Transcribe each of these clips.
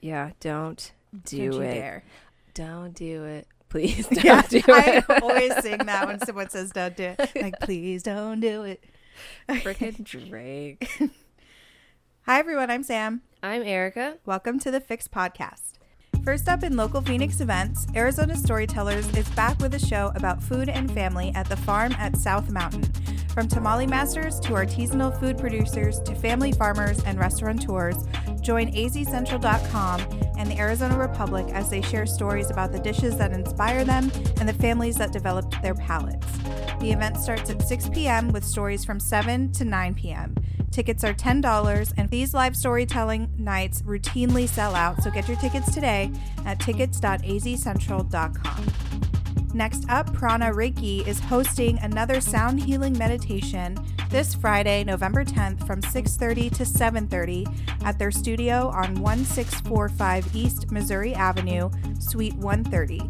Yeah, don't do Don't it. dare. Don't do it. Please don't Yeah, do it. I always sing that when someone says don't do it. Like, please don't do it. Freaking Drake. Hi, everyone. I'm Sam. I'm Erica. Welcome to the Fix Podcast. First up in local Phoenix events, Arizona Storytellers is back with a show about food and family at the farm at South Mountain. From tamale masters to artisanal food producers to family farmers and restaurateurs, join azcentral.com and the Arizona Republic as they share stories about the dishes that inspire them and the families that developed their palates. The event starts at 6 p.m. with stories from 7 to 9 p.m. Tickets are $10, and these live storytelling nights routinely sell out, so get your tickets today at tickets.azcentral.com. Next up, Prana Reiki is hosting another sound healing meditation this Friday, November 10th from 6:30 to 7:30 at their studio on 1645 East Missouri Avenue, Suite 130.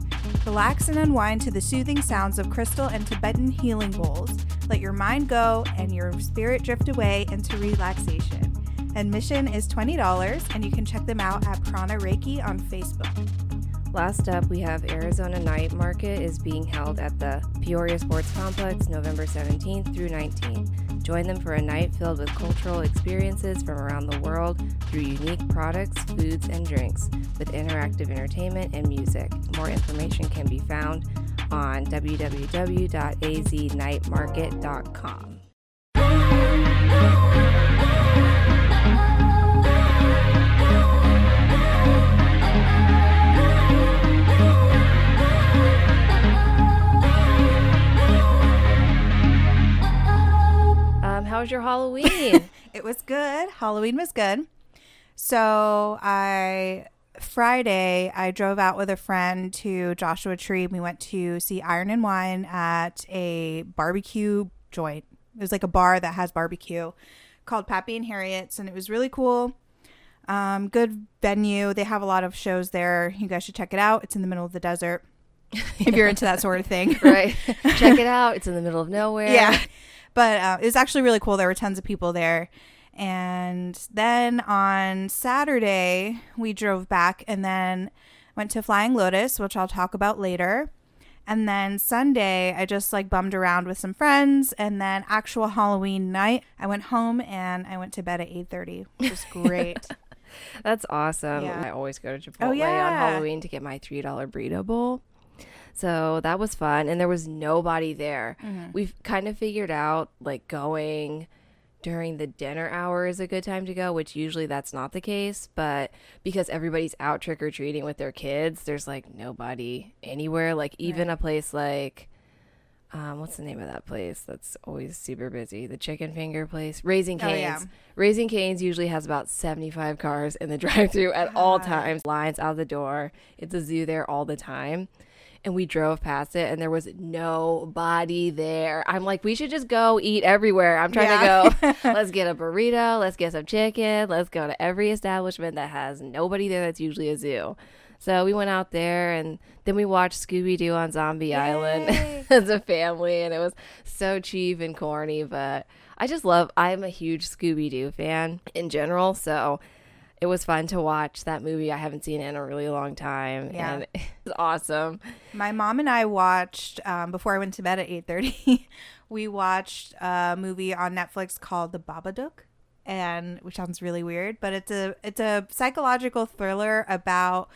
Relax and unwind to the soothing sounds of crystal and Tibetan healing bowls. Let your mind go and your spirit drift away into relaxation. Admission is $20 and you can check them out at Prana Reiki on Facebook. Last up, we have Arizona Night Market is being held at the Peoria Sports Complex November 17th through 19th. Join them for a night filled with cultural experiences from around the world through unique products, foods, and drinks with interactive entertainment and music. More information can be found on www.aznightmarket.com. how was your Halloween? It was good. Halloween was good. So I Friday I drove out with a friend to Joshua Tree. We went to see Iron and Wine at a barbecue joint. It was like a bar that has barbecue called Pappy and Harriet's, and it was really cool. Um, good venue. They have a lot of shows there. You guys should check it out. It's in the middle of the desert. If you're into that sort of thing, right? Check it out. It's in the middle of nowhere. yeah. But uh, it was actually really cool. There were tons of people there. And then on Saturday, we drove back and then went to Flying Lotus, which I'll talk about later. And then Sunday, I just like bummed around with some friends. And then actual Halloween night, I went home and I went to bed at 8.30, which was great. That's awesome. Yeah. I always go to Chipotle Oh, yeah. on Halloween to get my $3 burrito bowl. So that was fun. And there was nobody there. Mm-hmm. We've kind of figured out like going during the dinner hour is a good time to go, which usually that's not the case. But because everybody's out trick or treating with their kids, there's like nobody anywhere. Like even a place like. Um, what's the name of that place that's always super busy? The chicken finger place, Raising Oh, Canes. yeah. Raising Canes usually has about 75 cars in the drive-through at all times. Lines out the door. It's a zoo there all the time. And we drove past it and there was nobody there. I'm like, we should just go eat everywhere. I'm trying Yeah. to go. let's get a burrito. Let's get some chicken. Let's go to every establishment that has nobody there that's usually a zoo. So we went out there and then we watched Scooby Doo on Zombie Island as a family. And it was so cheap and corny. But I just love, I'm a huge Scooby Doo fan in general. So it was fun to watch that movie. I haven't seen it in a really long time. Yeah. And it's awesome. My mom and I watched um, before I went to bed at eight thirty. we watched a movie on Netflix called The Babadook, and which sounds really weird, but it's a it's a psychological thriller about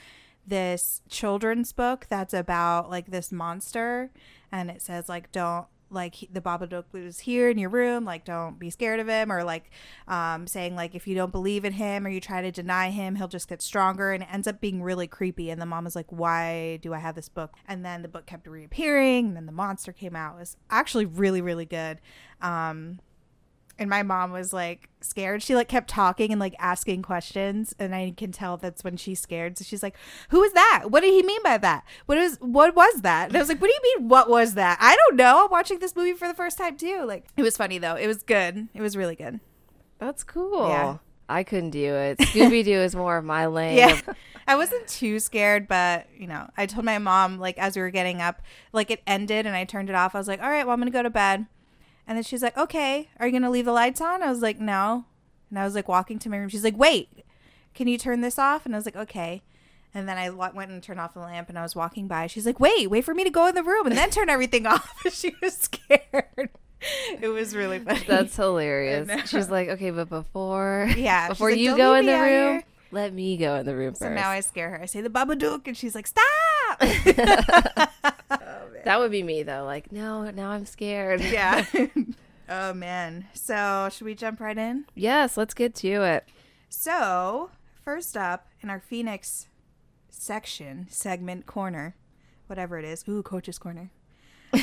this children's book that's about like this monster, and it says like don't like he- the Babadook was here in your room, like don't be scared of him, or like um, saying like if you don't believe in him or you try to deny him, he'll just get stronger, and it ends up being really creepy. And the mom is like, "Why do I have this book?" And then the book kept reappearing, and then the monster came out. It was actually really really good. Um, and my mom was like scared. She like kept talking and like asking questions and i can tell that's when she's scared. So she's like who is that? What did he mean by that? What is what was that? And i was like what do you mean what was that? I don't know. I'm watching this movie for the first time too. Like it was funny though. It was good. It was really good. That's cool. Yeah. I couldn't do it. Scooby Doo is more of my lane. yeah. I wasn't too scared but you know i told my mom like as we were getting up like it ended and i turned it off. I was like all right well i'm gonna go to bed and then she's like okay are you gonna leave the lights on i was like no and i was like walking to my room she's like wait can you turn this off? And I was like, okay. And then I went and turned off the lamp and I was walking by. She's like, wait, wait for me to go in the room and then turn everything off. she was scared. It was really funny. That's hilarious. She's like, okay, but before Yeah, before like, you go in the room, here." let me go in the room so first. now I scare her. I say the Babadook and she's like, stop. that would be me though. Like, no, now I'm scared. yeah. oh, man. So should we jump right in? yes, let's get to it. So, first up in our Phoenix section, segment corner, whatever it is. Ooh, coach's corner.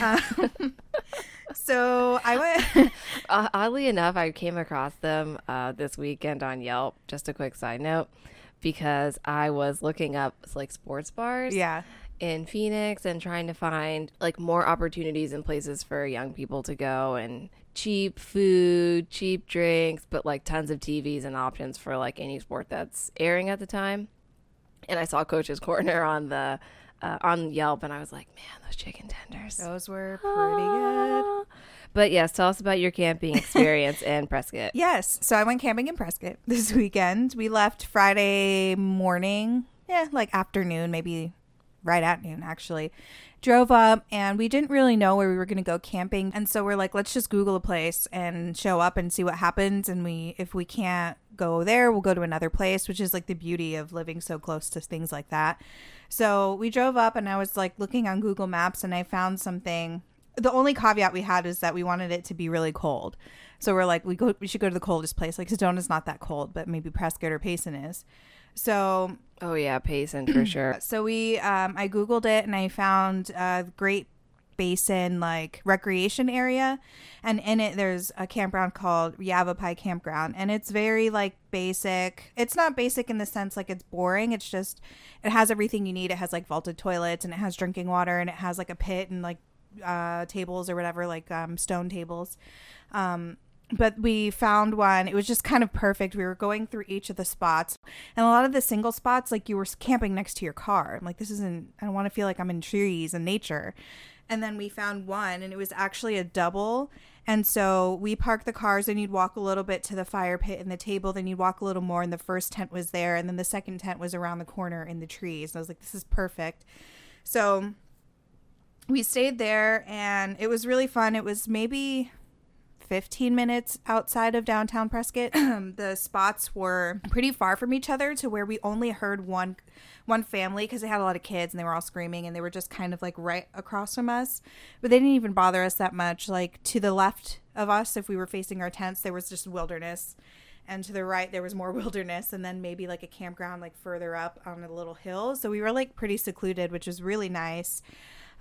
Um, so I went. Uh, oddly enough, I came across them uh, this weekend on Yelp. Just a quick side note, because I was looking up like sports bars. yeah. In Phoenix and trying to find like more opportunities and places for young people to go and cheap food, cheap drinks, but like tons of TVs and options for like any sport that's airing at the time. And I saw Coach's Corner on the uh, on Yelp, and I was like, man, those chicken tenders. Those were pretty good. Ah. But yes, tell us about your camping experience in Prescott. Yes. So I went camping in Prescott this weekend. We left Friday morning. Yeah, like afternoon, maybe right at noon actually. Drove up and we didn't really know where we were going to go camping. And so we're like, let's just Google a place and show up and see what happens. And we, if we can't go there, we'll go to another place, which is like the beauty of living so close to things like that. So we drove up and I was like looking on Google Maps and I found something. The only caveat we had is that we wanted it to be really cold. So we're like, we go, we should go to the coldest place. Like Sedona's not that cold, but maybe Prescott or Payson is. So Oh yeah, Payson for sure. so we, um, I googled it and I found a Granite Basin like recreation area, and in it there's a campground called Yavapai Campground, and it's very like basic. It's not basic in the sense like it's boring. It's just it has everything you need. It has like vaulted toilets and it has drinking water and it has like a pit and like uh, tables or whatever, like um, stone tables. Um, but we found one. It was just kind of perfect. We were going through each of the spots, and a lot of the single spots, like you were camping next to your car. I'm like, this isn't. I don't want to feel like I'm in trees and nature. And then we found one, and it was actually a double. And so we parked the cars, and you'd walk a little bit to the fire pit and the table. Then you'd walk a little more, and the first tent was there, and then the second tent was around the corner in the trees. And I was like, this is perfect. So we stayed there, and it was really fun. It was maybe 15 minutes outside of downtown Prescott. the spots were pretty far from each other to where we only heard one one family because they had a lot of kids and they were all screaming and they were just kind of like right across from us. But they didn't even bother us that much. Like to the left of us, if we were facing our tents, there was just wilderness. And to the right, there was more wilderness, and then maybe like a campground like further up on a little hill. So we were like pretty secluded, which was really nice.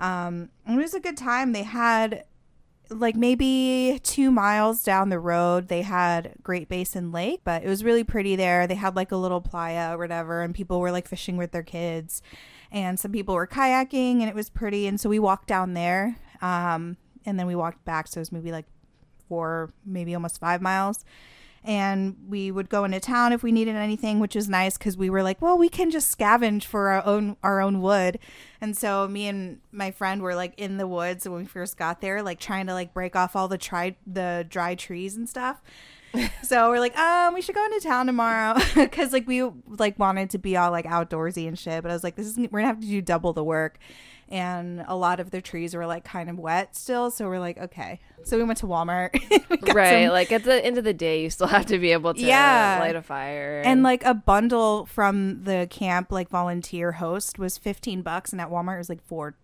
Um, it was a good time. They had like maybe two miles down the road, they had Granite Basin Lake, but it was really pretty there. They had like a little playa or whatever, and people were like fishing with their kids, and some people were kayaking, and it was pretty. And so we walked down there, um, and then we walked back. So it was maybe like four, maybe almost five miles. And we would go into town if we needed anything, which was nice because we were like, well, we can just scavenge for our own our own wood. And so me and my friend were like in the woods when we first got there, like trying to like break off all the tri- the dry trees and stuff. so we're like, um, we should go into town tomorrow because like we like wanted to be all like outdoorsy and shit. But I was like, this is we're gonna have to do double the work, and a lot of the trees were like kind of wet still. So we're like, okay. So we went to Walmart, We right. some- Like at the end of the day, you still have to be able to Yeah. light a fire. and like a bundle from the camp like volunteer host was 15 bucks and at walmart it was like four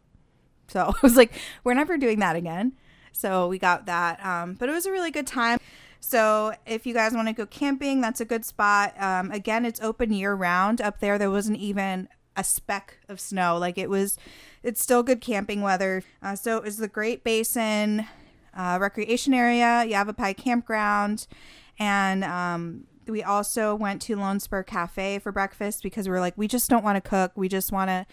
so i was like we're never doing that again so we got that um, but it was a really good time so if you guys want to go camping that's a good spot um, again it's open year round up there there wasn't even a speck of snow like it was it's still good camping weather uh, so it was the granite basin uh, recreation area yavapai campground and um, we also went to Lone Spur Cafe for breakfast because we were like, we just don't want to cook. We just want to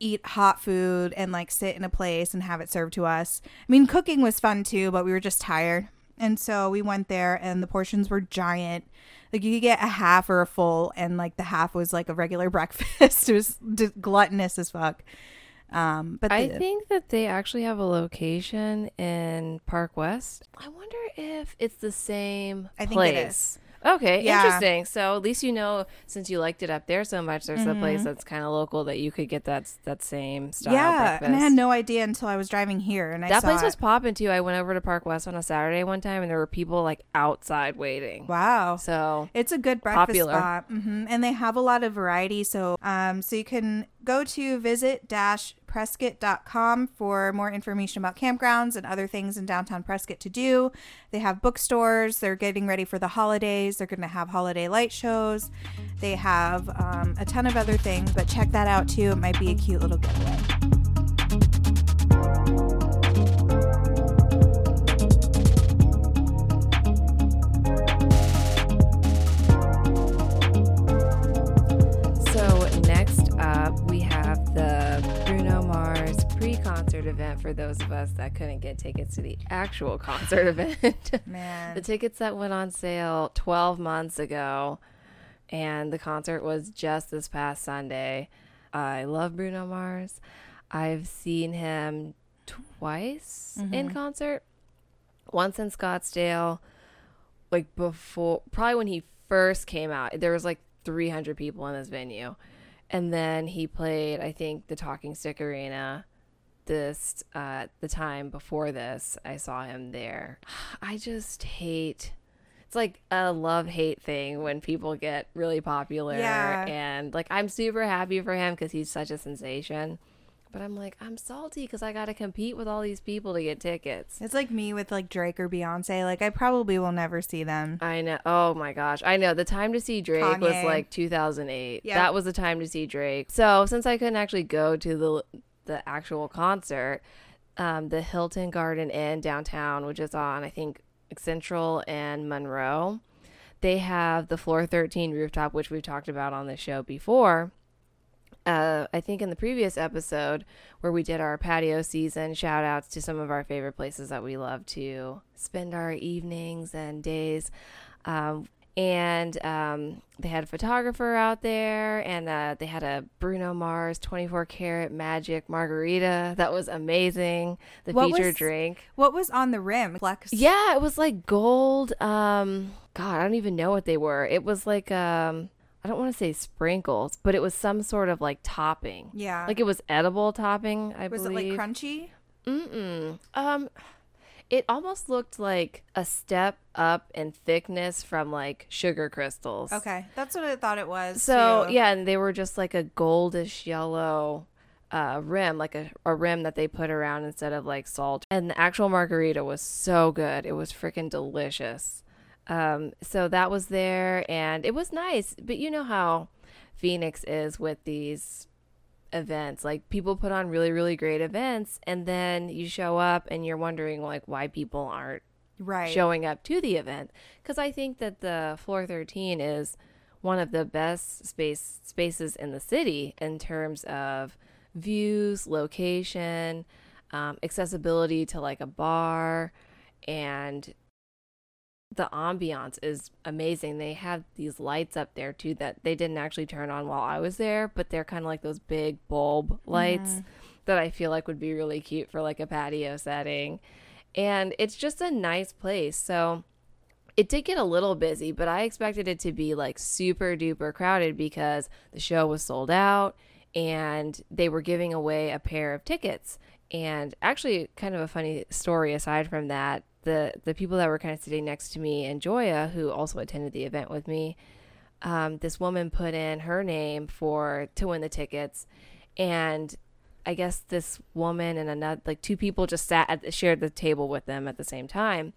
eat hot food and like sit in a place and have it served to us. I mean, cooking was fun too, but we were just tired. And so we went there and the portions were giant. Like you could get a half or a full, and like the half was like a regular breakfast. it was gluttonous as fuck. Um, but I the- think that they actually have a location in Park West. I wonder if it's the same I think place. it is. Okay, Yeah. interesting. So at least you know, since you liked it up there so much, there's a Mm-hmm. place that's kind of local that you could get that that same style yeah, breakfast. and I had no idea until I was driving here, and I that place it. was popping too. I went over to Park West on a Saturday one time, and there were people like outside waiting. wow. So It's a good breakfast Popular. spot, hmm and they have a lot of variety. So, um, so you can go to visit prescott.com for more information about campgrounds and other things in downtown Prescott to do. They have bookstores. They're getting ready for the holidays. They're going to have holiday light shows. They have um, a ton of other things, but check that out too. It might be a cute little getaway. Pre-concert event for those of us that couldn't get tickets to the actual concert event. Man. the tickets that went on sale 12 months ago, and the concert was just this past Sunday. I love Bruno Mars. I've seen him twice in mm-hmm. concert. Once in Scottsdale, like before, probably when he first came out. There was like 300 people in this venue, and then he played, I think, the Talking Stick Arena. This uh, the time before this, I saw him there. I just hate. It's like a love hate thing when people get really popular, Yeah. and like I'm super happy for him because he's such a sensation. But I'm like, I'm salty because I got to compete with all these people to get tickets. It's like me with like Drake or Beyonce. Like I probably will never see them. I know. Oh my gosh. I know. The time to see Drake was like 2008. Yeah. That was the time to see Drake. So, since I couldn't actually go to the the actual concert, um, the Hilton Garden Inn downtown, which is on I think Central and Monroe, they have the floor 13 rooftop, which we've talked about on the show before. Uh, I think in the previous episode where we did our patio season, shout outs to some of our favorite places that we love to spend our evenings and days. Um, and um, they had a photographer out there, and uh, they had a Bruno Mars 24 karat magic margarita that was amazing. The What featured was- drink. What was on the rim? Flex. Yeah, it was like gold. Um, God, I don't even know what they were. It was like um, I don't want to say sprinkles, but it was some sort of like topping. Yeah. Like it was edible topping. I was it believe. like crunchy? Mm-mm. Um, it almost looked like a step up in thickness from like sugar crystals. Okay, that's what I thought it was. So too. yeah, and they were just like a goldish yellow uh, rim, like a, a rim that they put around instead of like salt. And the actual margarita was so good; it was freaking delicious. Um, so that was there, and it was nice. But you know how Phoenix is with these events. Like people put on really, really great events, and then you show up and you're wondering like why people aren't right. showing up to the event because I think that the floor 13 is one of the best space spaces in the city in terms of views, location, um, accessibility to like a bar, and the ambiance is amazing. They have these lights up there too that they didn't actually turn on while I was there, but they're kind of like those big bulb lights that I feel like would be really cute for like a patio setting. And it's just a nice place. So it did get a little busy, but I expected it to be like super duper crowded because the show was sold out and they were giving away a pair of tickets. And actually, kind of a funny story aside from that, the the people that were kind of sitting next to me and Joya, who also attended the event with me, um, this woman put in her name for to win the tickets, and I guess this woman and another like two people just sat at shared the table with them at the same time.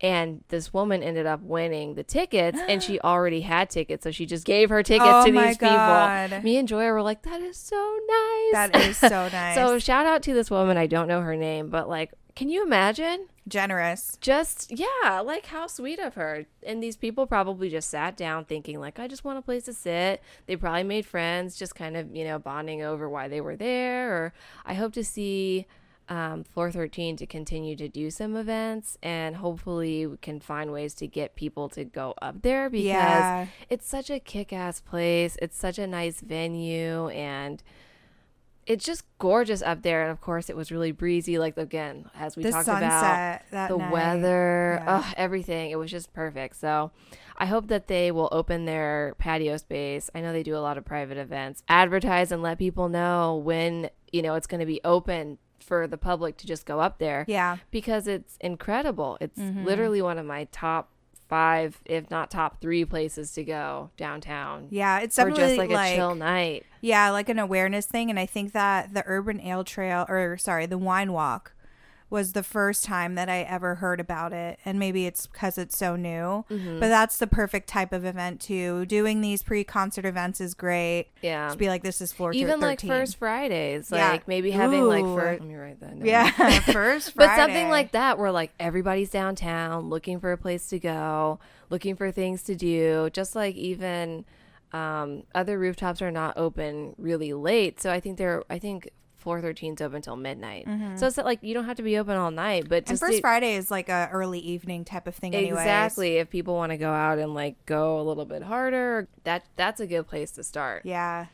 And this woman ended up winning the tickets, and she already had tickets, so she just gave her tickets Oh to these God. people. Me and Joya were like, "That is so nice." That is so nice. so shout out to this woman. I don't know her name, but like, can you imagine? Generous. Just yeah, like how sweet of her. And these people probably just sat down thinking like I just want a place to sit. They probably made friends, just kind of, you know, bonding over why they were there or I hope to see um, floor 13 to continue to do some events and hopefully we can find ways to get people to go up there because Yeah. it's such a kick-ass place. It's such a nice venue and it's just gorgeous up there. And of course, it was really breezy. Like again, as we The talked sunset about, the night. weather, Yeah. ugh, everything. It was just perfect. So I hope that they will open their patio space. I know they do a lot of private events, advertise and let people know when you know it's going to be open for the public to just go up there Yeah. because it's incredible. It's Mm-hmm. literally one of my top five, if not top three places to go downtown. Yeah, it's definitely just like, a chill night. Yeah, like an awareness thing. And I think that the Urban Ale Trail, or sorry, the Wine Walk was the first time that I ever heard about it. And maybe it's because it's so new, Mm-hmm. but that's the perfect type of event too. Doing these pre concert events is great. Yeah. To be like, this is floor Even like first Fridays, Yeah. like maybe having like first. Let me write that down. Yeah, first But something like that where like everybody's downtown looking for a place to go, looking for things to do, just like even um, other rooftops are not open really late. So I think they're I think floor 13 is open until midnight. So it's like you don't have to be open all night, but Mm-hmm. And first to- Friday is like a early evening type of thing, anyways. exactly if people want to go out and like go a little bit harder, that that's a good place to start. Yeah.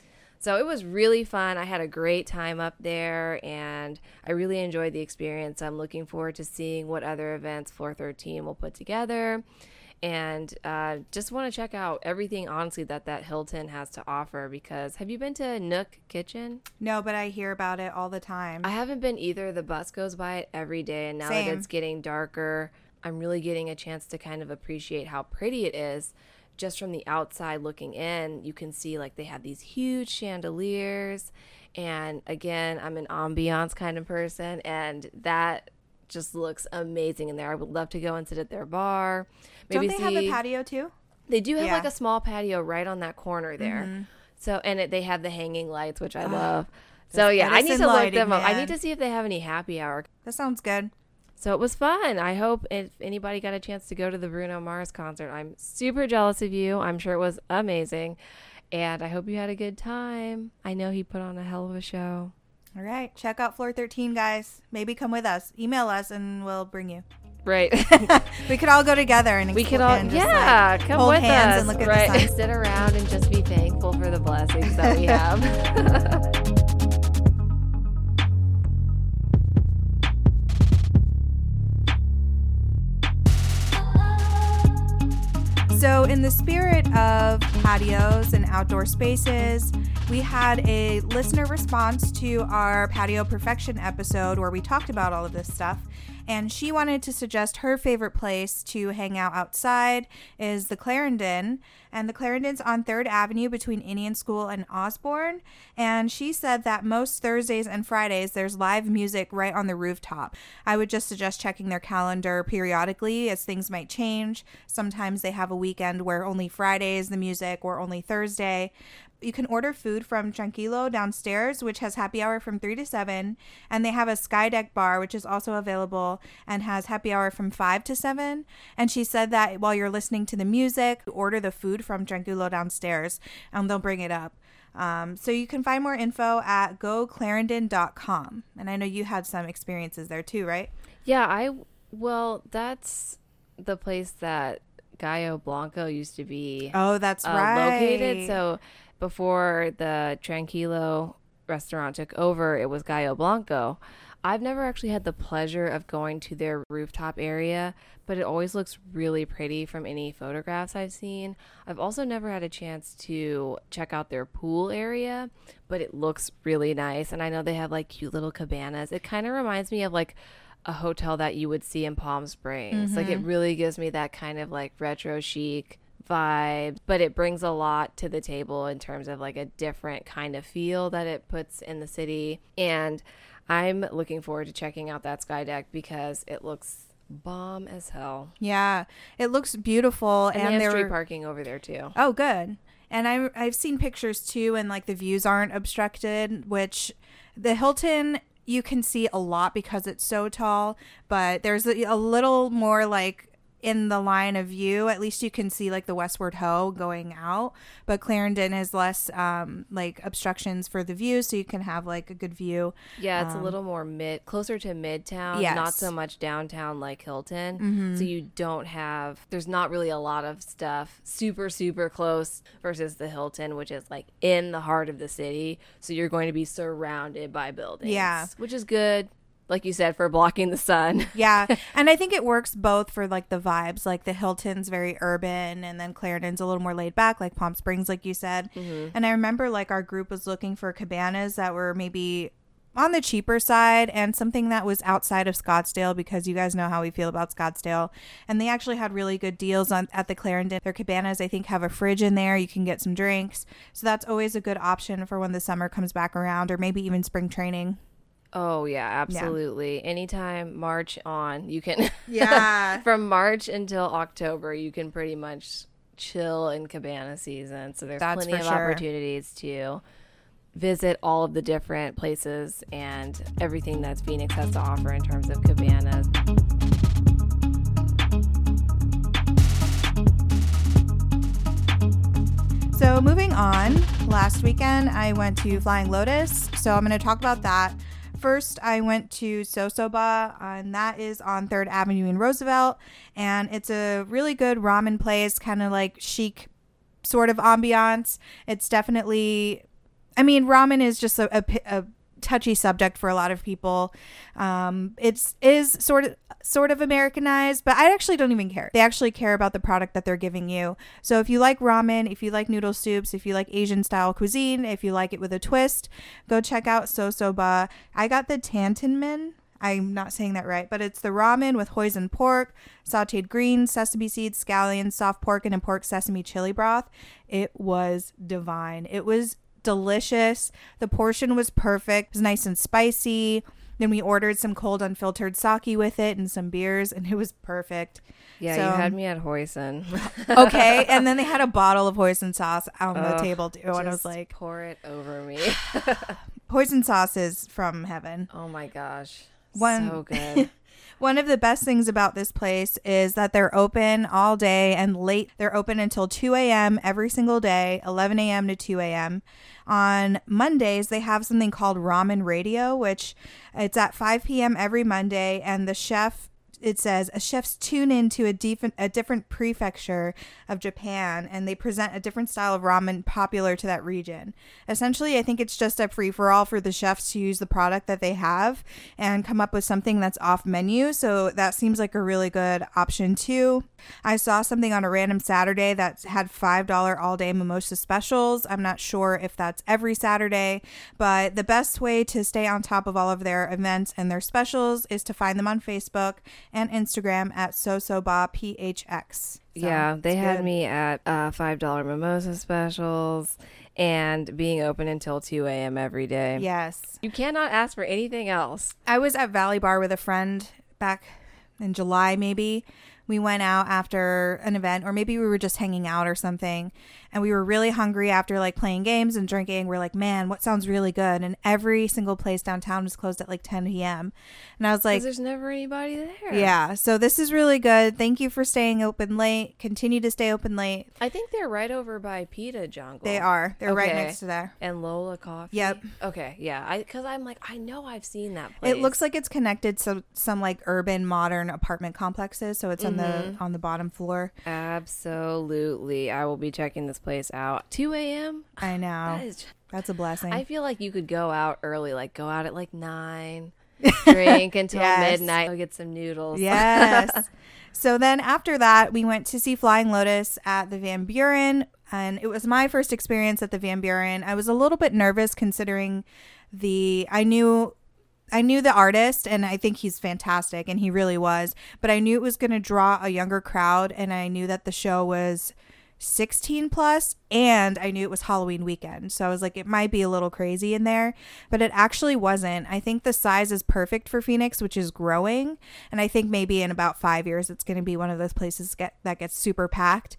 So it was really fun. I had a great time up there and I really enjoyed the experience. I'm looking forward to seeing what other events floor 13 will put together. And uh, just want to check out everything, honestly, that that Hilton has to offer. Because have you been to Nook Kitchen? No, but I hear about it all the time. I haven't been either. The bus goes by it every day. And now Same. that it's getting darker, I'm really getting a chance to kind of appreciate how pretty it is. Just from the outside looking in, you can see like they have these huge chandeliers. And again, I'm an ambiance kind of person. And that just looks amazing in there. I would love to go and sit at their bar. Don't they have a patio too? they do have Yeah. like a small patio right on that corner there. Mm-hmm. So and it, they have the hanging lights, which I love. So yeah, I need to look them up. I need to see if they have any happy hour. That sounds good. So it was fun. I hope if anybody got a chance to go to the Bruno Mars concert, I'm super jealous of you. I'm sure it was amazing. And I hope you had a good time. I know he put on a hell of a show. All right. Check out floor 13, guys. Maybe come with us. Email us and we'll bring you. Right. We could all go together and we could all, and yeah, like, come with hands us. and look at right. Sit around and just be thankful for the blessings that we have. So, in the spirit of patios and outdoor spaces, we had a listener response to our patio perfection episode where we talked about all of this stuff. And she wanted to suggest her favorite place to hang out outside is the Clarendon. And the Clarendon's on 3rd Avenue between Indian School and Osborne. And she said that most Thursdays and Fridays there's live music right on the rooftop. I would just suggest checking their calendar periodically as things might change. Sometimes they have a weekend where only Fridays the music or only Thursday. You can order food from Tranquilo downstairs, which has happy hour from 3 to 7. And they have a Skydeck bar, which is also available and has happy hour from 5 to 7. And she said that while you're listening to the music, order the food from Tranquilo downstairs and they'll bring it up. Um, so you can find more info at goclarendon.com. And I know you had some experiences there too, right? Yeah, I well, that's the place that Gallo Blanco used to be Oh, that's uh, right. located. So before the Tranquilo restaurant took over, it was Gallo Blanco. I've never actually had the pleasure of going to their rooftop area, but it always looks really pretty from any photographs I've seen. I've also never had a chance to check out their pool area, but it looks really nice. And I know they have like cute little cabanas. It kind of reminds me of like a hotel that you would see in Palm Springs. Like it mm-hmm. really gives me that kind of like retro chic vibe, but it brings a lot to the table in terms of like a different kind of feel that it puts in the city. And I'm looking forward to checking out that sky deck because it looks bomb as hell. Yeah, it looks beautiful, And, and, they have street were parking over there too. Oh, good. And I I've seen pictures too, and like the views aren't obstructed, which the Hilton you can see a lot because it's so tall, but there's a, a little more like in the line of view. At least you can see like the Westward Ho going out, but Clarendon has less um, like obstructions for the view, so you can have like a good view. Yeah, it's a little more mid, closer to midtown, Yes. not so much downtown like Hilton. So you don't have, there's not really a lot of stuff super, super close versus the Hilton, which is like in the heart of the city. So you're going to be surrounded by buildings. Yeah. Which is good, like you said, for blocking the sun. Yeah, and I think it works both for like the vibes. Like the Hilton's very urban, and then Clarendon's a little more laid back, like Palm Springs, like you said. Mm-hmm. And I remember like our group was looking for cabanas that were maybe on the cheaper side and something that was outside of Scottsdale because you guys know how we feel about Scottsdale. And they actually had really good deals on at the Clarendon. Their cabanas, I think, have a fridge in there. You can get some drinks, so that's always a good option for when the summer comes back around, or maybe even spring training. Oh yeah, absolutely. Anytime March on, you can Yeah. from March until October, you can pretty much chill in cabana season. So there's That's plenty of sure. opportunities to visit all of the different places and everything that Phoenix has to offer in terms of cabanas. So moving on, last weekend I went to Flying Lotus. So I'm going to talk about that. First, I went to Sosoba, and that is on Third Avenue in Roosevelt, and it's a really good ramen place, kind of like chic sort of ambiance. It's definitely, I mean, ramen is just a, a, a touchy subject for a lot of people. Um, it's is sort of sort of Americanized, but I actually don't even care. They actually care about the product that they're giving you. So if you like ramen, if you like noodle soups, if you like Asian style cuisine, if you like it with a twist, go check out Sosoba. I got the Tantanmen. I'm not saying that right, but it's the ramen with hoisin pork, sauteed greens, sesame seeds, scallions, soft pork, and a pork sesame chili broth. It was divine. It was delicious. The portion was perfect. It was nice and spicy. Then we ordered some cold unfiltered sake with it and some beers, and it was perfect. Yeah, So- you had me at Hoisin. Okay, and then they had a bottle of hoisin sauce on the table too, and I was like, pour it over me. hoisin sauce is from heaven. oh my gosh. One- so good. One of the best things about this place is that they're open all day and late. They're open until 2 a.m. every single day, 11 a.m. to 2 a.m. On Mondays, they have something called Ramen Radio, which it's at 5 p.m. every Monday, and the chef. It says a chef's tune in to a different a different prefecture of Japan, and they present a different style of ramen popular to that region. Essentially, I think it's just a free for all for the chefs to use the product that they have and come up with something that's off menu. So that seems like a really good option too. I saw something on a random Saturday that had $5 all day mimosa specials. I'm not sure if that's every Saturday, but the best way to stay on top of all of their events and their specials is to find them on Facebook and Instagram at SoSoBaPHX. So, yeah, they had good. me at uh, $5 mimosa specials and being open until 2 a.m. every day. Yes. You cannot ask for anything else. I was at Valley Bar with a friend back in July, maybe. We went out after an event, or maybe we were just hanging out or something. And we were really hungry after like playing games and drinking. We're like, man, what sounds really good? And every single place downtown was closed at like 10 p.m. And I was like, there's never anybody there. yeah, so this is really good. Thank you for staying open late. Continue to stay open late. I think they're right over by Pita Jungle. They are. They're right next to there. And Lola Coffee. Yep. Okay, yeah. I Because I'm like, I know I've seen that place. It looks like it's connected to some like urban modern apartment complexes, so it's on the mm-hmm. on the bottom floor. Absolutely. I will be checking this place out. 2 a.m.? I know. That is That's a blessing. I feel like you could go out early, like go out at like nine, drink until Yes. midnight, go get some noodles. yes. so then after that, we went to see Flying Lotus at the Van Buren, and it was my first experience at the Van Buren. I was a little bit nervous considering the I knew I knew the artist and I think he's fantastic and he really was, but I knew it was going to draw a younger crowd and I knew that the show was 16 plus and I knew it was Halloween weekend. So I was like it might be a little crazy in there, but it actually wasn't. I think the size is perfect for Phoenix, which is growing, and I think maybe in about 5 years it's going to be one of those places get that gets super packed.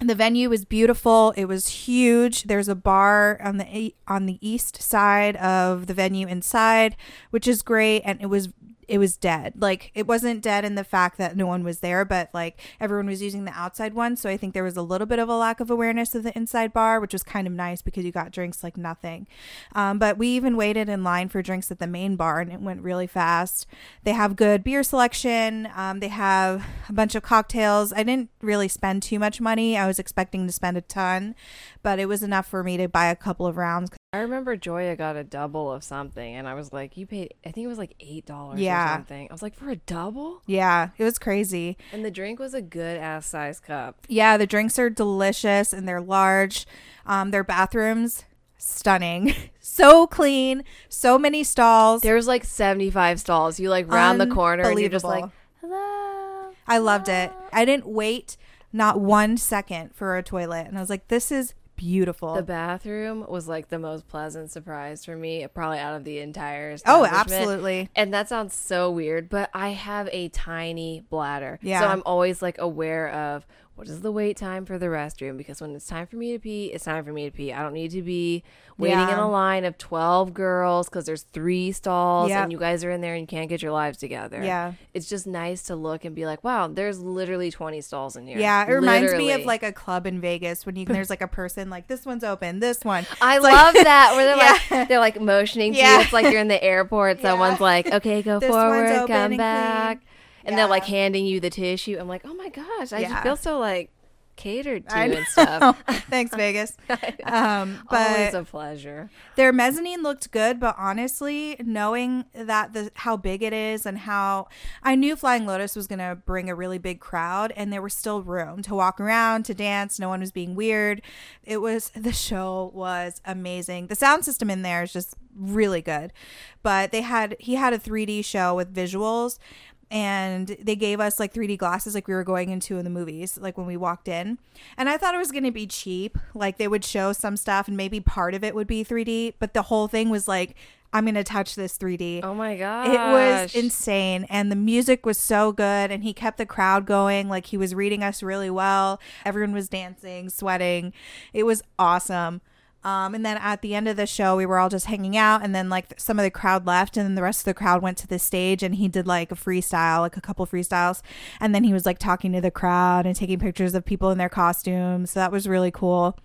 The venue was beautiful. It was huge. There's a bar on the on the east side of the venue inside, which is great and it was it was dead. Like it wasn't dead in the fact that no one was there, but like everyone was using the outside one. So I think there was a little bit of a lack of awareness of the inside bar, which was kind of nice because you got drinks like nothing. Um, but we even waited in line for drinks at the main bar and it went really fast. They have good beer selection. Um, they have a bunch of cocktails. I didn't really spend too much money. I was expecting to spend a ton, but it was enough for me to buy a couple of rounds. I remember Joya got a double of something, and I was like, "You paid? I think it was like eight dollars Yeah. or something." I was like, "For a double?" Yeah, it was crazy. And the drink was a good ass size cup. Yeah, the drinks are delicious and they're large. Um, their bathrooms stunning, so clean, so many stalls. There's like seventy five stalls. You like round the corner, and you're just like, "Hello." I loved it. I didn't wait not one second for a toilet, and I was like, "This is beautiful." The bathroom was like the most pleasant surprise for me, probably out of the entire. oh, absolutely. And that sounds so weird, but I have a tiny bladder. Yeah. So I'm always like aware of what is the wait time for the restroom because when it's time for me to pee, it's time for me to pee. I don't need to be waiting in a line of 12 girls because there's three stalls Yep. and you guys are in there and you can't get your lives together. Yeah. It's just nice to look and be like, wow, there's literally 20 stalls in here. Yeah, it reminds me of like a club in Vegas when you there's like a person like this one's open, this one. I like- love that where they're Yeah. like they're like motioning to Yeah. you. It's like you're in the airport. Yeah. Someone's like, "Okay, go This forward, come back," clean. And they're like handing you the tissue. I'm like, "Oh my gosh, I Yeah. just feel so like catered to and stuff." Thanks, Vegas. Um, but Always a pleasure. their mezzanine looked good, but honestly, knowing that the how big it is and how I knew Flying Lotus was gonna bring a really big crowd, and there was still room to walk around, to dance. No one was being weird. It was the show was amazing. The sound system in there is just really good, but they had he had a 3D show with visuals. And they gave us like 3D glasses, like we were going into in the movies, like when we walked in. And I thought it was going to be cheap. Like they would show some stuff and maybe part of it would be 3D, but the whole thing was like, I'm going to touch this 3D. Oh my god. It was insane. And the music was so good. And he kept the crowd going. Like he was reading us really well. Everyone was dancing, sweating. It was awesome. Um, and then at the end of the show, we were all just hanging out. And then, like, some of the crowd left. And then the rest of the crowd went to the stage. And he did, like, a freestyle, like a couple freestyles. And then he was, like, talking to the crowd and taking pictures of people in their costumes. So that was really cool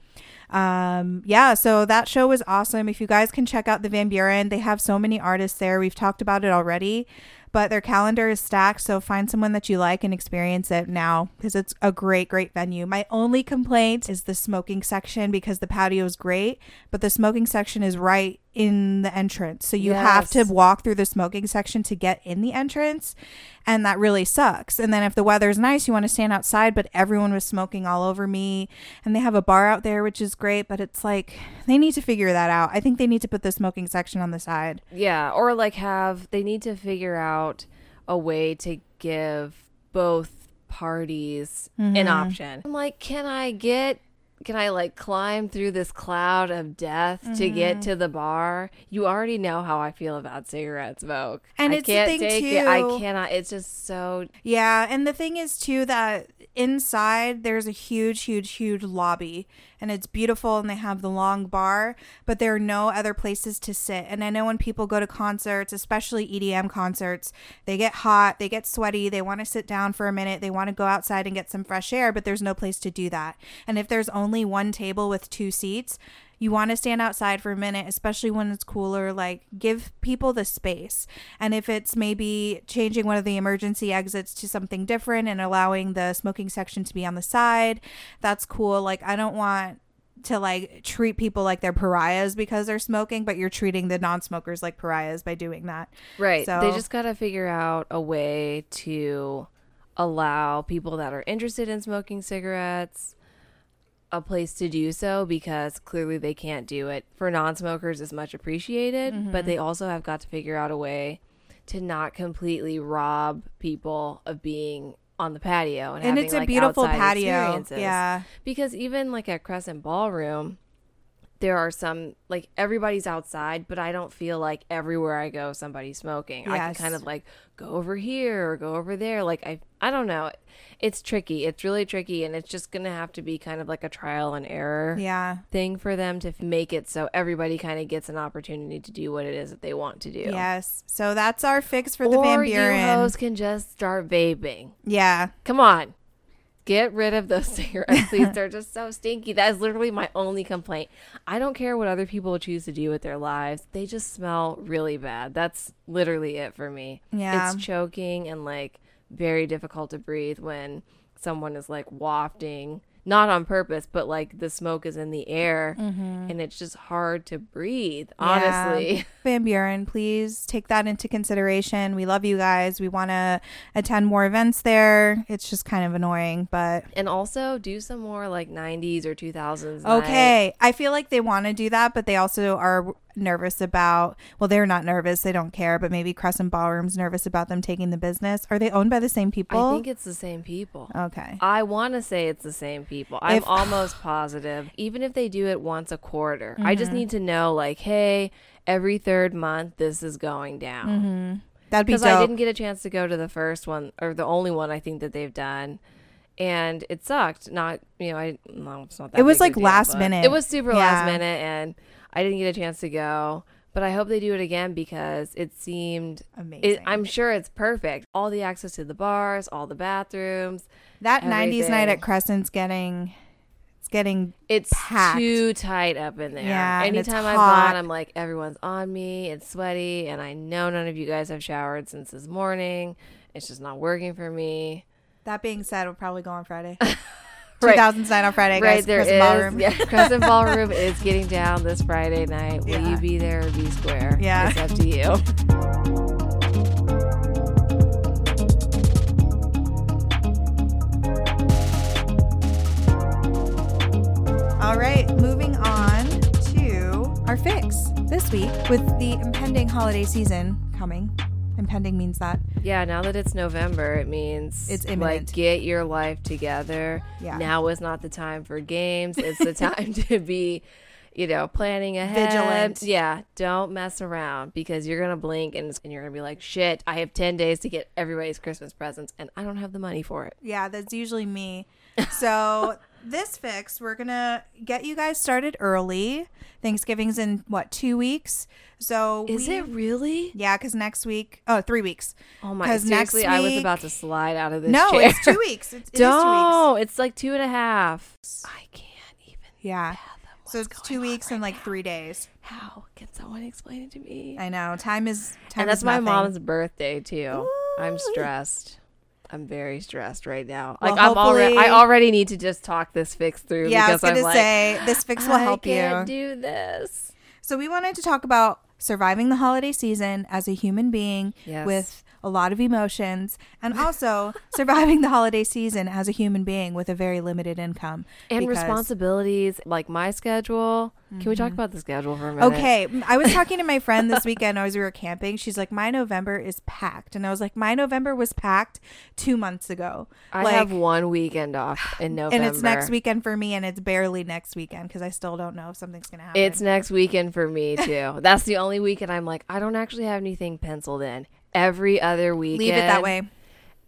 um yeah so that show was awesome if you guys can check out the van buren they have so many artists there we've talked about it already but their calendar is stacked so find someone that you like and experience it now because it's a great great venue. My only complaint is the smoking section because the patio is great but the smoking section is right in the entrance. So you have to walk through the smoking section to get in the entrance and that really sucks. And then if the weather's nice you want to stand outside but everyone was smoking all over me and they have a bar out there which is great but it's like they need to figure that out. I think they need to put the smoking section on the side. Yeah, or like have they need to figure out a way to give both parties an Mm-hmm. option. I'm like, can I get can I like climb through this cloud of death to Mm-hmm. get to the bar? You already know how I feel about cigarette smoke. And I it's the can't thing, take it. I cannot. It's just so yeah and the thing is too that inside there's a huge huge huge lobby and it's beautiful and they have the long bar but there are no other places to sit. And i know when people go to concerts especially edm concerts they get hot they get sweaty they want to sit down for a minute they want to go outside and get some fresh air but there's no place to do that. And if there's only one table with two seats you want to stand outside for a minute, especially when it's cooler. Like, give people the space. And if it's maybe changing one of the emergency exits to something different and allowing the smoking section to be on the side, that's cool. Like, I don't want to like treat people like they're pariahs because they're smoking, but you're treating the non smokers like pariahs by doing that. right. So- They just got to figure out a way to allow people that are interested in smoking cigarettes a place to do so because clearly they can't do it for non-smokers is much appreciated Mm-hmm. but they also have got to figure out a way to not completely rob people of being on the patio and, And having, it's a like, beautiful patio. experiences. Yeah. because even like at crescent ballroom there are some like everybody's outside, but I don't feel like everywhere I go somebody's smoking. I can kind of like go over here or go over there. Like I I don't know. It's tricky. It's really tricky and it's just going to have to be kind of like a trial and error Yeah. thing for them to f- make it so everybody kind of gets an opportunity to do what it is that they want to do. Yes. So that's our fix for the or Van you Buren. hoes can just start vaping. yeah. Come on. Get rid of those cigarettes, please. They're just so stinky. That is literally my only complaint. I don't care what other people choose to do with their lives. They just smell really bad. That's literally it for me. Yeah. It's choking and like very difficult to breathe when someone is like wafting, not on purpose, but like the smoke is in the air mm-hmm. and it's just hard to breathe, honestly. Yeah. Van Buren, please take that into consideration. We love you guys. We want to attend more events there. It's just kind of annoying, but And also do some more like 90s or 2000s. night. okay. I feel like they want to do that, but they also are nervous about, well, they're not nervous. They don't care, but maybe Crescent Ballroom's nervous about them taking the business. Are they owned by the same people? I think it's the same people. okay. I want to say it's the same people. I'm If- almost positive. Even if they do it once a quarter, I Mm-hmm. just need to know, like, hey, every third month this is going down. That'd be Because. I didn't get a chance to go to the first one or the only one I think that they've done. And it sucked. Not, you know, I, no, it's not that It was, big of a like, deal, last minute. It was super last minute and I didn't get a chance to go. But I hope they do it again because it seemed Amazing. it, I'm sure it's perfect. All the access to the bars, all the bathrooms. that 90s night at Crescent's getting, it's getting, It's Packed. too tight up in there. Yeah, Anytime I've hot. gone, I'm like, everyone's on me. It's sweaty, and I know none of you guys have showered since this morning. It's just not working for me. that being said, we'll probably go on Friday. Right. 2000s night on Friday, right guys. there Crescent is. Ballroom. Yeah, Crescent Ballroom is getting down this Friday night. Will Yeah. you be there or be square? Yeah. it's up to you. All right, moving on to our fix this week with the impending holiday season coming. Impending means that. Yeah, now that it's November, it means It's like get your life together. Yeah. Now is not the time for games. It's the time to be, you know, planning ahead. Vigilant. Yeah, don't mess around because you're gonna blink and, and you're gonna be like, shit. I have ten days to get everybody's Christmas presents and I don't have the money for it. Yeah, that's usually me. So, this fix, we're going to get you guys started early. Thanksgiving's in what, two weeks? So, Is we- it really? Yeah, because next week, oh, three weeks. Oh my! 'Cause next Seriously, I was about to slide out of this No, chair. it's two weeks. It's, it is two weeks. It's like two and a half. I can't even. Yeah. So, it's two weeks right and like three days. How can someone explain it to me? I know. Time is time and that's my nothing. mom's birthday too. I'm stressed. I'm very stressed right now. Well, like I'm already, I already need to just talk this fix through. Yeah, I was going I'm to like, say, this fix will I help you. do this. So we wanted to talk about surviving the holiday season as a human being Yes. with a lot of emotions and also surviving the holiday season as a human being with a very limited income And because- responsibilities, like my schedule. Can we talk mm-hmm. about the schedule for a minute? Okay, I was talking to my friend this weekend as we were camping. She's like, "My November is packed," and I was like, "My November was packed two months ago." I like, have one weekend off in November. and it's next weekend for me, and it's barely next weekend because I still don't know if something's gonna happen. It's next weekend for me too. That's the only weekend I'm like, I don't actually have anything penciled in. Every other weekend, leave it that way.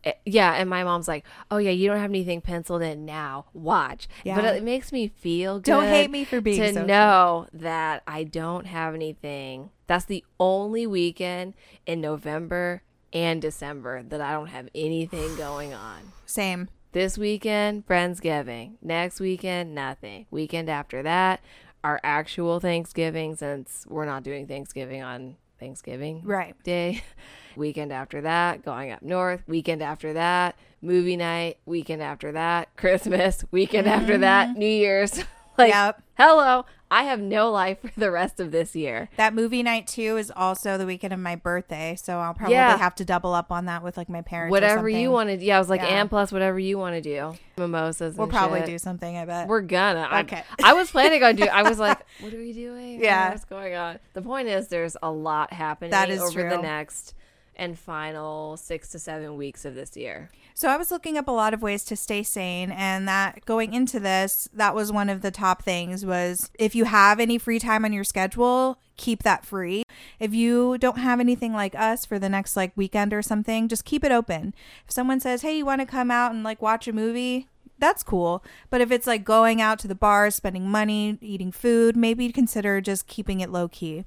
Eh, Yeah, and my mom's like, "Oh yeah, you don't have anything penciled in now. Watch." Yeah. But it makes me feel good. Don't hate me for being to so know that I don't have anything. That's the only weekend in November and December that I don't have anything going on. Same. This weekend, Friendsgiving. Next weekend, nothing. Weekend after that, our actual Thanksgiving, since we're not doing Thanksgiving on Thanksgiving Right. Day. Weekend after that, going up north. Weekend after that, movie night. Weekend after that, Christmas. Weekend after that, mm-hmm. New Year's. like, Yep. hello, I have no life for the rest of this year. That movie night too is also the weekend of my birthday, so I'll probably Yeah. have to double up on that with like my parents. or Whatever you want to. Yeah, I was like, Yeah. and plus whatever you want to do. Mimosas. We'll probably shit. do something. I bet. We're gonna. Okay. I, was planning on doing. I was like, "What are we doing? Yeah. what's going on?" The point is, there's a lot happening That is over the next and final six to seven weeks of this year. So I was looking up a lot of ways to stay sane and that going into this, that was one of the top things was if you have any free time on your schedule, keep that free. If you don't have anything like us for the next like weekend or something, just keep it open. If someone says, "Hey, you want to come out and like watch a movie?" That's cool. But if it's like going out to the bars, spending money, eating food, maybe consider just keeping it low key.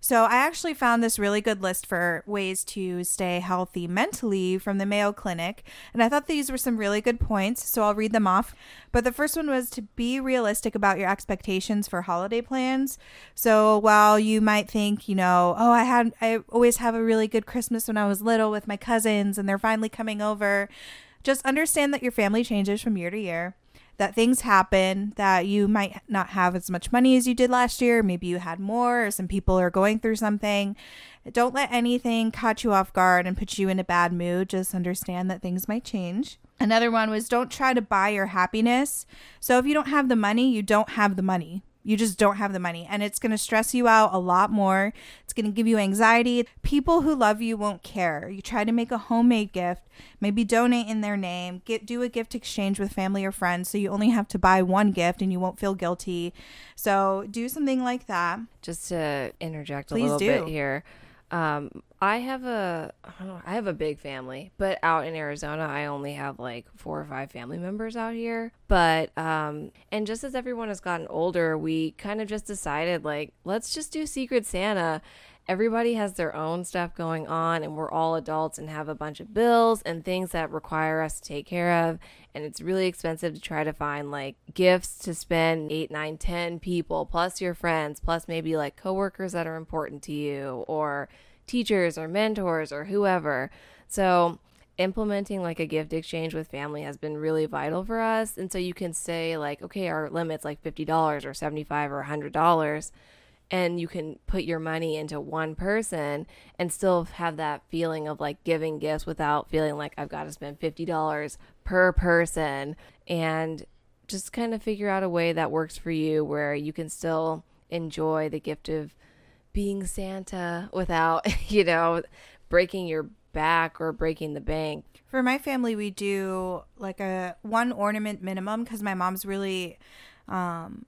So I actually found this really good list for ways to stay healthy mentally from the Mayo Clinic. And I thought these were some really good points. So I'll read them off. But the first one was to be realistic about your expectations for holiday plans. So while you might think, you know, oh, I had, I always have a really good Christmas when I was little with my cousins and they're finally coming over. Just understand that your family changes from year to year that things happen that you might not have as much money as you did last year. Maybe you had more, or some people are going through something. Don't let anything catch you off guard and put you in a bad mood. Just understand that things might change. Another one was don't try to buy your happiness. So if you don't have the money, you don't have the money. You just don't have the money and it's going to stress you out a lot more. It's going to give you anxiety. People who love you won't care. You try to make a homemade gift, maybe donate in their name, get do a gift exchange with family or friends so you only have to buy one gift and you won't feel guilty. So, do something like that. Just to interject Please a little do. bit here. Um, I have a I have a big family, but out in Arizona, I only have like four or five family members out here. But um, and just as everyone has gotten older, we kind of just decided like let's just do Secret Santa. Everybody has their own stuff going on, and we're all adults and have a bunch of bills and things that require us to take care of. And it's really expensive to try to find like gifts to spend eight, nine, ten people, plus your friends, plus maybe like coworkers that are important to you, or teachers or mentors or whoever. So, implementing like a gift exchange with family has been really vital for us. And so you can say like, okay, our limit's like $50 or 75 or $100 and you can put your money into one person and still have that feeling of like giving gifts without feeling like I've got to spend $50 per person and just kind of figure out a way that works for you where you can still enjoy the gift of being Santa without, you know, breaking your back or breaking the bank. For my family, we do like a one ornament minimum because my mom's really, um,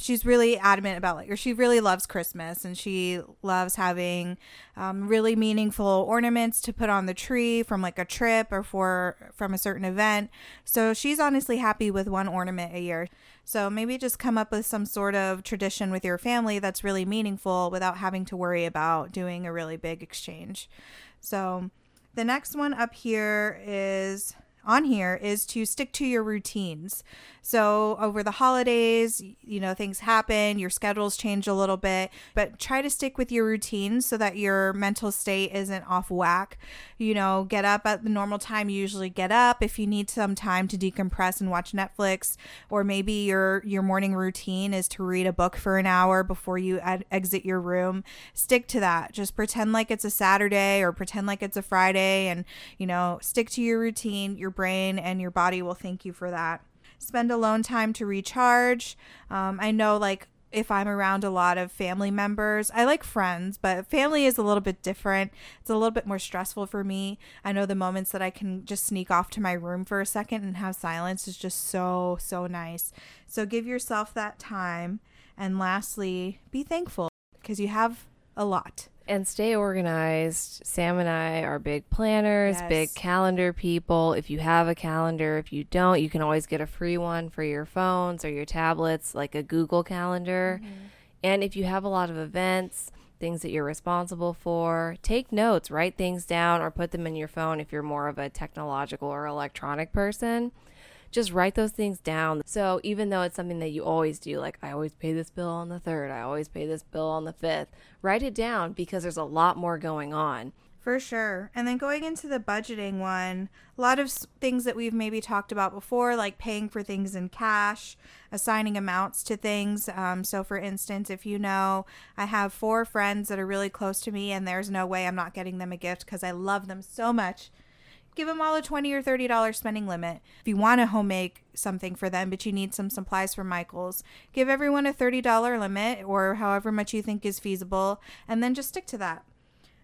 she's really adamant about like, or she really loves Christmas and she loves having um, really meaningful ornaments to put on the tree from like a trip or for from a certain event. So she's honestly happy with one ornament a year. So maybe just come up with some sort of tradition with your family that's really meaningful without having to worry about doing a really big exchange. So the next one up here is on here is to stick to your routines. So over the holidays, you know, things happen, your schedules change a little bit, but try to stick with your routine so that your mental state isn't off whack. You know, get up at the normal time you usually get up if you need some time to decompress and watch Netflix or maybe your your morning routine is to read a book for an hour before you ad- exit your room. Stick to that. Just pretend like it's a Saturday or pretend like it's a Friday and, you know, stick to your routine. Your brain and your body will thank you for that spend alone time to recharge. Um, I know, like, if I'm around a lot of family members, I like friends, but family is a little bit different. It's a little bit more stressful for me. I know the moments that I can just sneak off to my room for a second and have silence is just so, so nice. So give yourself that time. And lastly, be thankful because you have a lot and stay organized. Sam and I are big planners, Yes. big calendar people. If you have a calendar, if you don't, you can always get a free one for your phones or your tablets, like a Google Calendar. Mm-hmm. And if you have a lot of events, things that you're responsible for, take notes, write things down, or put them in your phone if you're more of a technological or electronic person just write those things down. So even though it's something that you always do, like I always pay this bill on the third, I always pay this bill on the fifth, write it down because there's a lot more going on. For sure. And then going into the budgeting one, a lot of things that we've maybe talked about before, like paying for things in cash, assigning amounts to things. Um, so, for instance, if you know I have four friends that are really close to me and there's no way I'm not getting them a gift because I love them so much, give them all a 20 or 30 dollar spending limit. If you want to home make something for them but you need some supplies from michael's give everyone a 30 dollar limit or however much you think is feasible and then just stick to that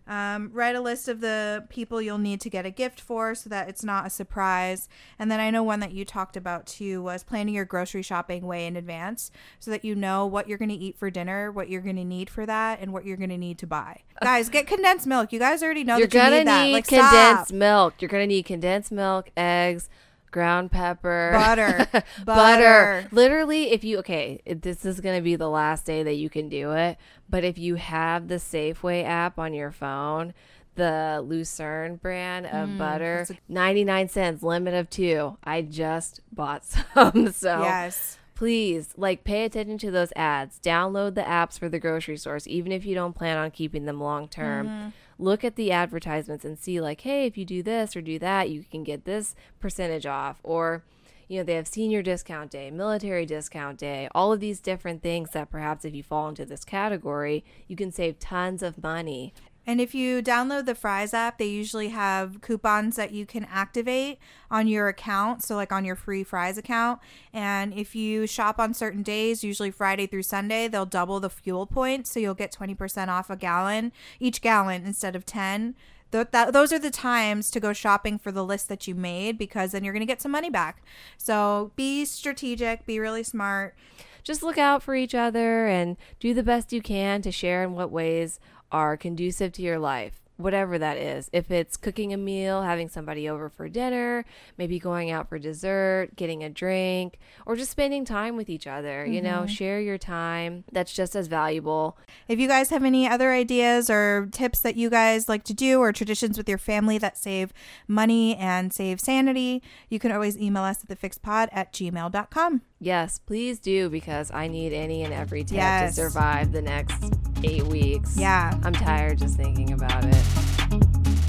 Um, write a list of the people you'll need to get a gift for so that it's not a surprise. And then I know one that you talked about too was planning your grocery shopping way in advance so that you know what you're going to eat for dinner, what you're going to need for that, and what you're going to need to buy. Guys, get condensed milk. You guys already know You're that you gonna need that. Like, condensed stop. milk. You're gonna need condensed milk, eggs, ground pepper, Butter. butter. Butter. Literally, if you okay, this is gonna be the last day that you can do it. But if you have the Safeway app on your phone, the Lucerne brand of Mm, butter, ninety nine cents, limit of two. I just bought some, so Yes. please like pay attention to those ads download the apps for the grocery stores even if you don't plan on keeping them long term Mm-hmm. Look at the advertisements and see like hey if you do this or do that you can get this percentage off. Or you know they have senior discount day military discount day all of these different things that perhaps if you fall into this category you can save tons of money And if you download the Fry's app, they usually have coupons that you can activate on your account. So, like on your free Fry's account. And if you shop on certain days, usually Friday through Sunday, they'll double the fuel points. So, you'll get 20% off a gallon, each gallon instead of 10. Th- that, those are the times to go shopping for the list that you made because then you're going to get some money back. So, be strategic, be really smart. just look out for each other and do the best you can to share in what ways are conducive to your life whatever that is. If it's cooking a meal having somebody over for dinner maybe going out for dessert getting a drink or just spending time with each other you know mm-hmm. share your time. That's just as valuable. If you guys have any other ideas or tips that you guys like to do or traditions with your family that save money and save sanity, you can always email us at thephxpod at gmail.com. yes please do because i need any and every tip Yes. to survive the next eight weeks Yeah. i'm tired just thinking about it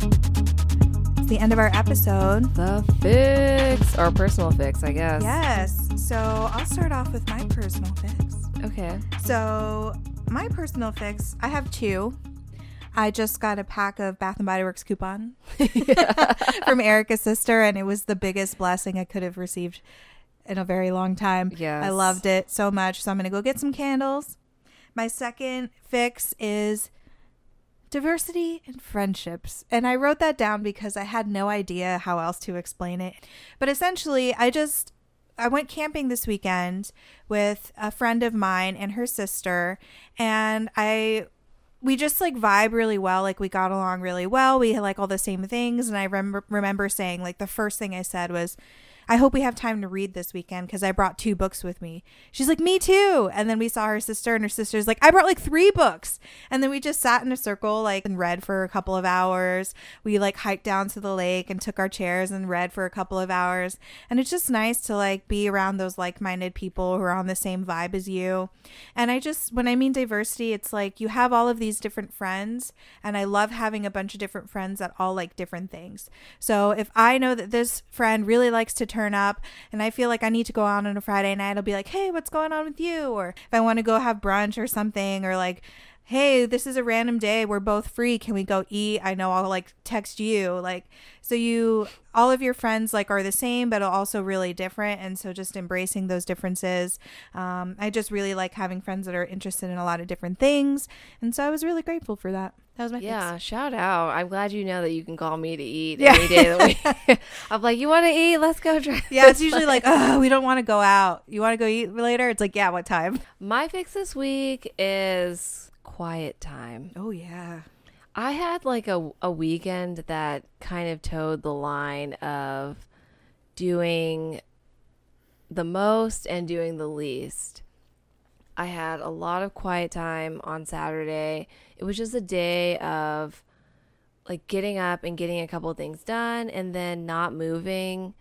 It's the end of our episode. the fix or personal fix i guess Yes. So I'll start off with my personal fix. okay So my personal fix, I have two. I just got a pack of Bath and Body Works coupon from Erica's sister, and it was the biggest blessing I could have received in a very long time. Yes. I loved it so much. So I'm gonna go get some candles. My second fix is diversity and friendships. And I wrote that down because I had no idea how else to explain it. But essentially, I just I went camping this weekend with a friend of mine and her sister and I we just like vibe really well like we got along really well we had like all the same things and i remember remember saying like the first thing i said was i hope we have time to read this weekend because i brought two books with me. She's like me too. And then we saw her sister and her sister's like i brought like three books. And then we just sat in a circle like and read for a couple of hours. We like hiked down to the lake and took our chairs and read for a couple of hours. And it's just nice to like be around those like-minded people who are on the same vibe as you. And i just when i mean diversity it's like you have all of these different friends and i love having a bunch of different friends that all like different things. So if i know that this friend really likes to turn up and i feel like i need to go out on a friday night. I'll be like hey what's going on with you? Or if i want to go have brunch or something or like hey, this is a random day. We're both free. Can we go eat? I know I'll like text you. Like, so you, all of your friends like are the same, but also really different. And so just embracing those differences. Um, I just really like having friends that are interested in a lot of different things. And so I was really grateful for that. That was my Yeah, fix. shout out. I'm glad you know that you can call me to eat Yeah. any day of the week. I'm like, you want to eat? Let's go try. Yeah, it's usually like, oh, we don't want to go out. You want to go eat later? It's like, yeah, what time? My fix this week is quiet time. Oh, yeah. I had like a, a weekend that kind of towed the line of doing the most and doing the least. I had a lot of quiet time on Saturday. It was just a day of like getting up and getting a couple things done and then not moving.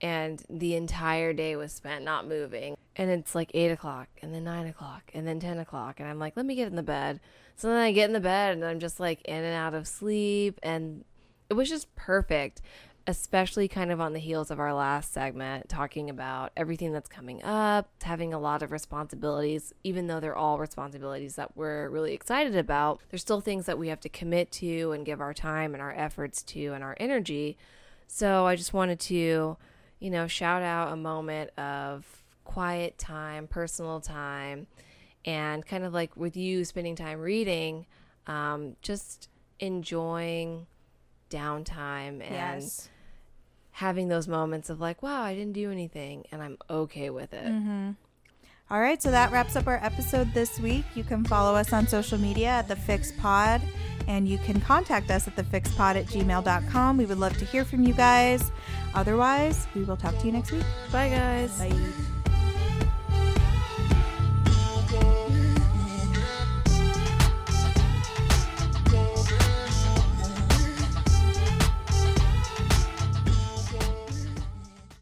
And the entire day was spent not moving. And it's like eight o'clock and then nine o'clock and then 10 o'clock. And I'm like, let me get in the bed. So then I get in the bed and I'm just like in and out of sleep. And it was just perfect, especially kind of on the heels of our last segment, talking about everything that's coming up, having a lot of responsibilities, even though they're all responsibilities that we're really excited about. There's still things that we have to commit to and give our time and our efforts to and our energy. So I just wanted to, you know, shout out a moment of quiet time, personal time, and kind of like with you spending time reading, um, just enjoying downtime and Yes. having those moments of like, wow, I didn't do anything and I'm okay with it. Mm-hmm. All right, so that wraps up our episode this week. You can follow us on social media at The Fix Pod, and you can contact us at thephxpod at gmail.com. We would love to hear from you guys. Otherwise, we will talk to you next week. Bye, guys. Bye.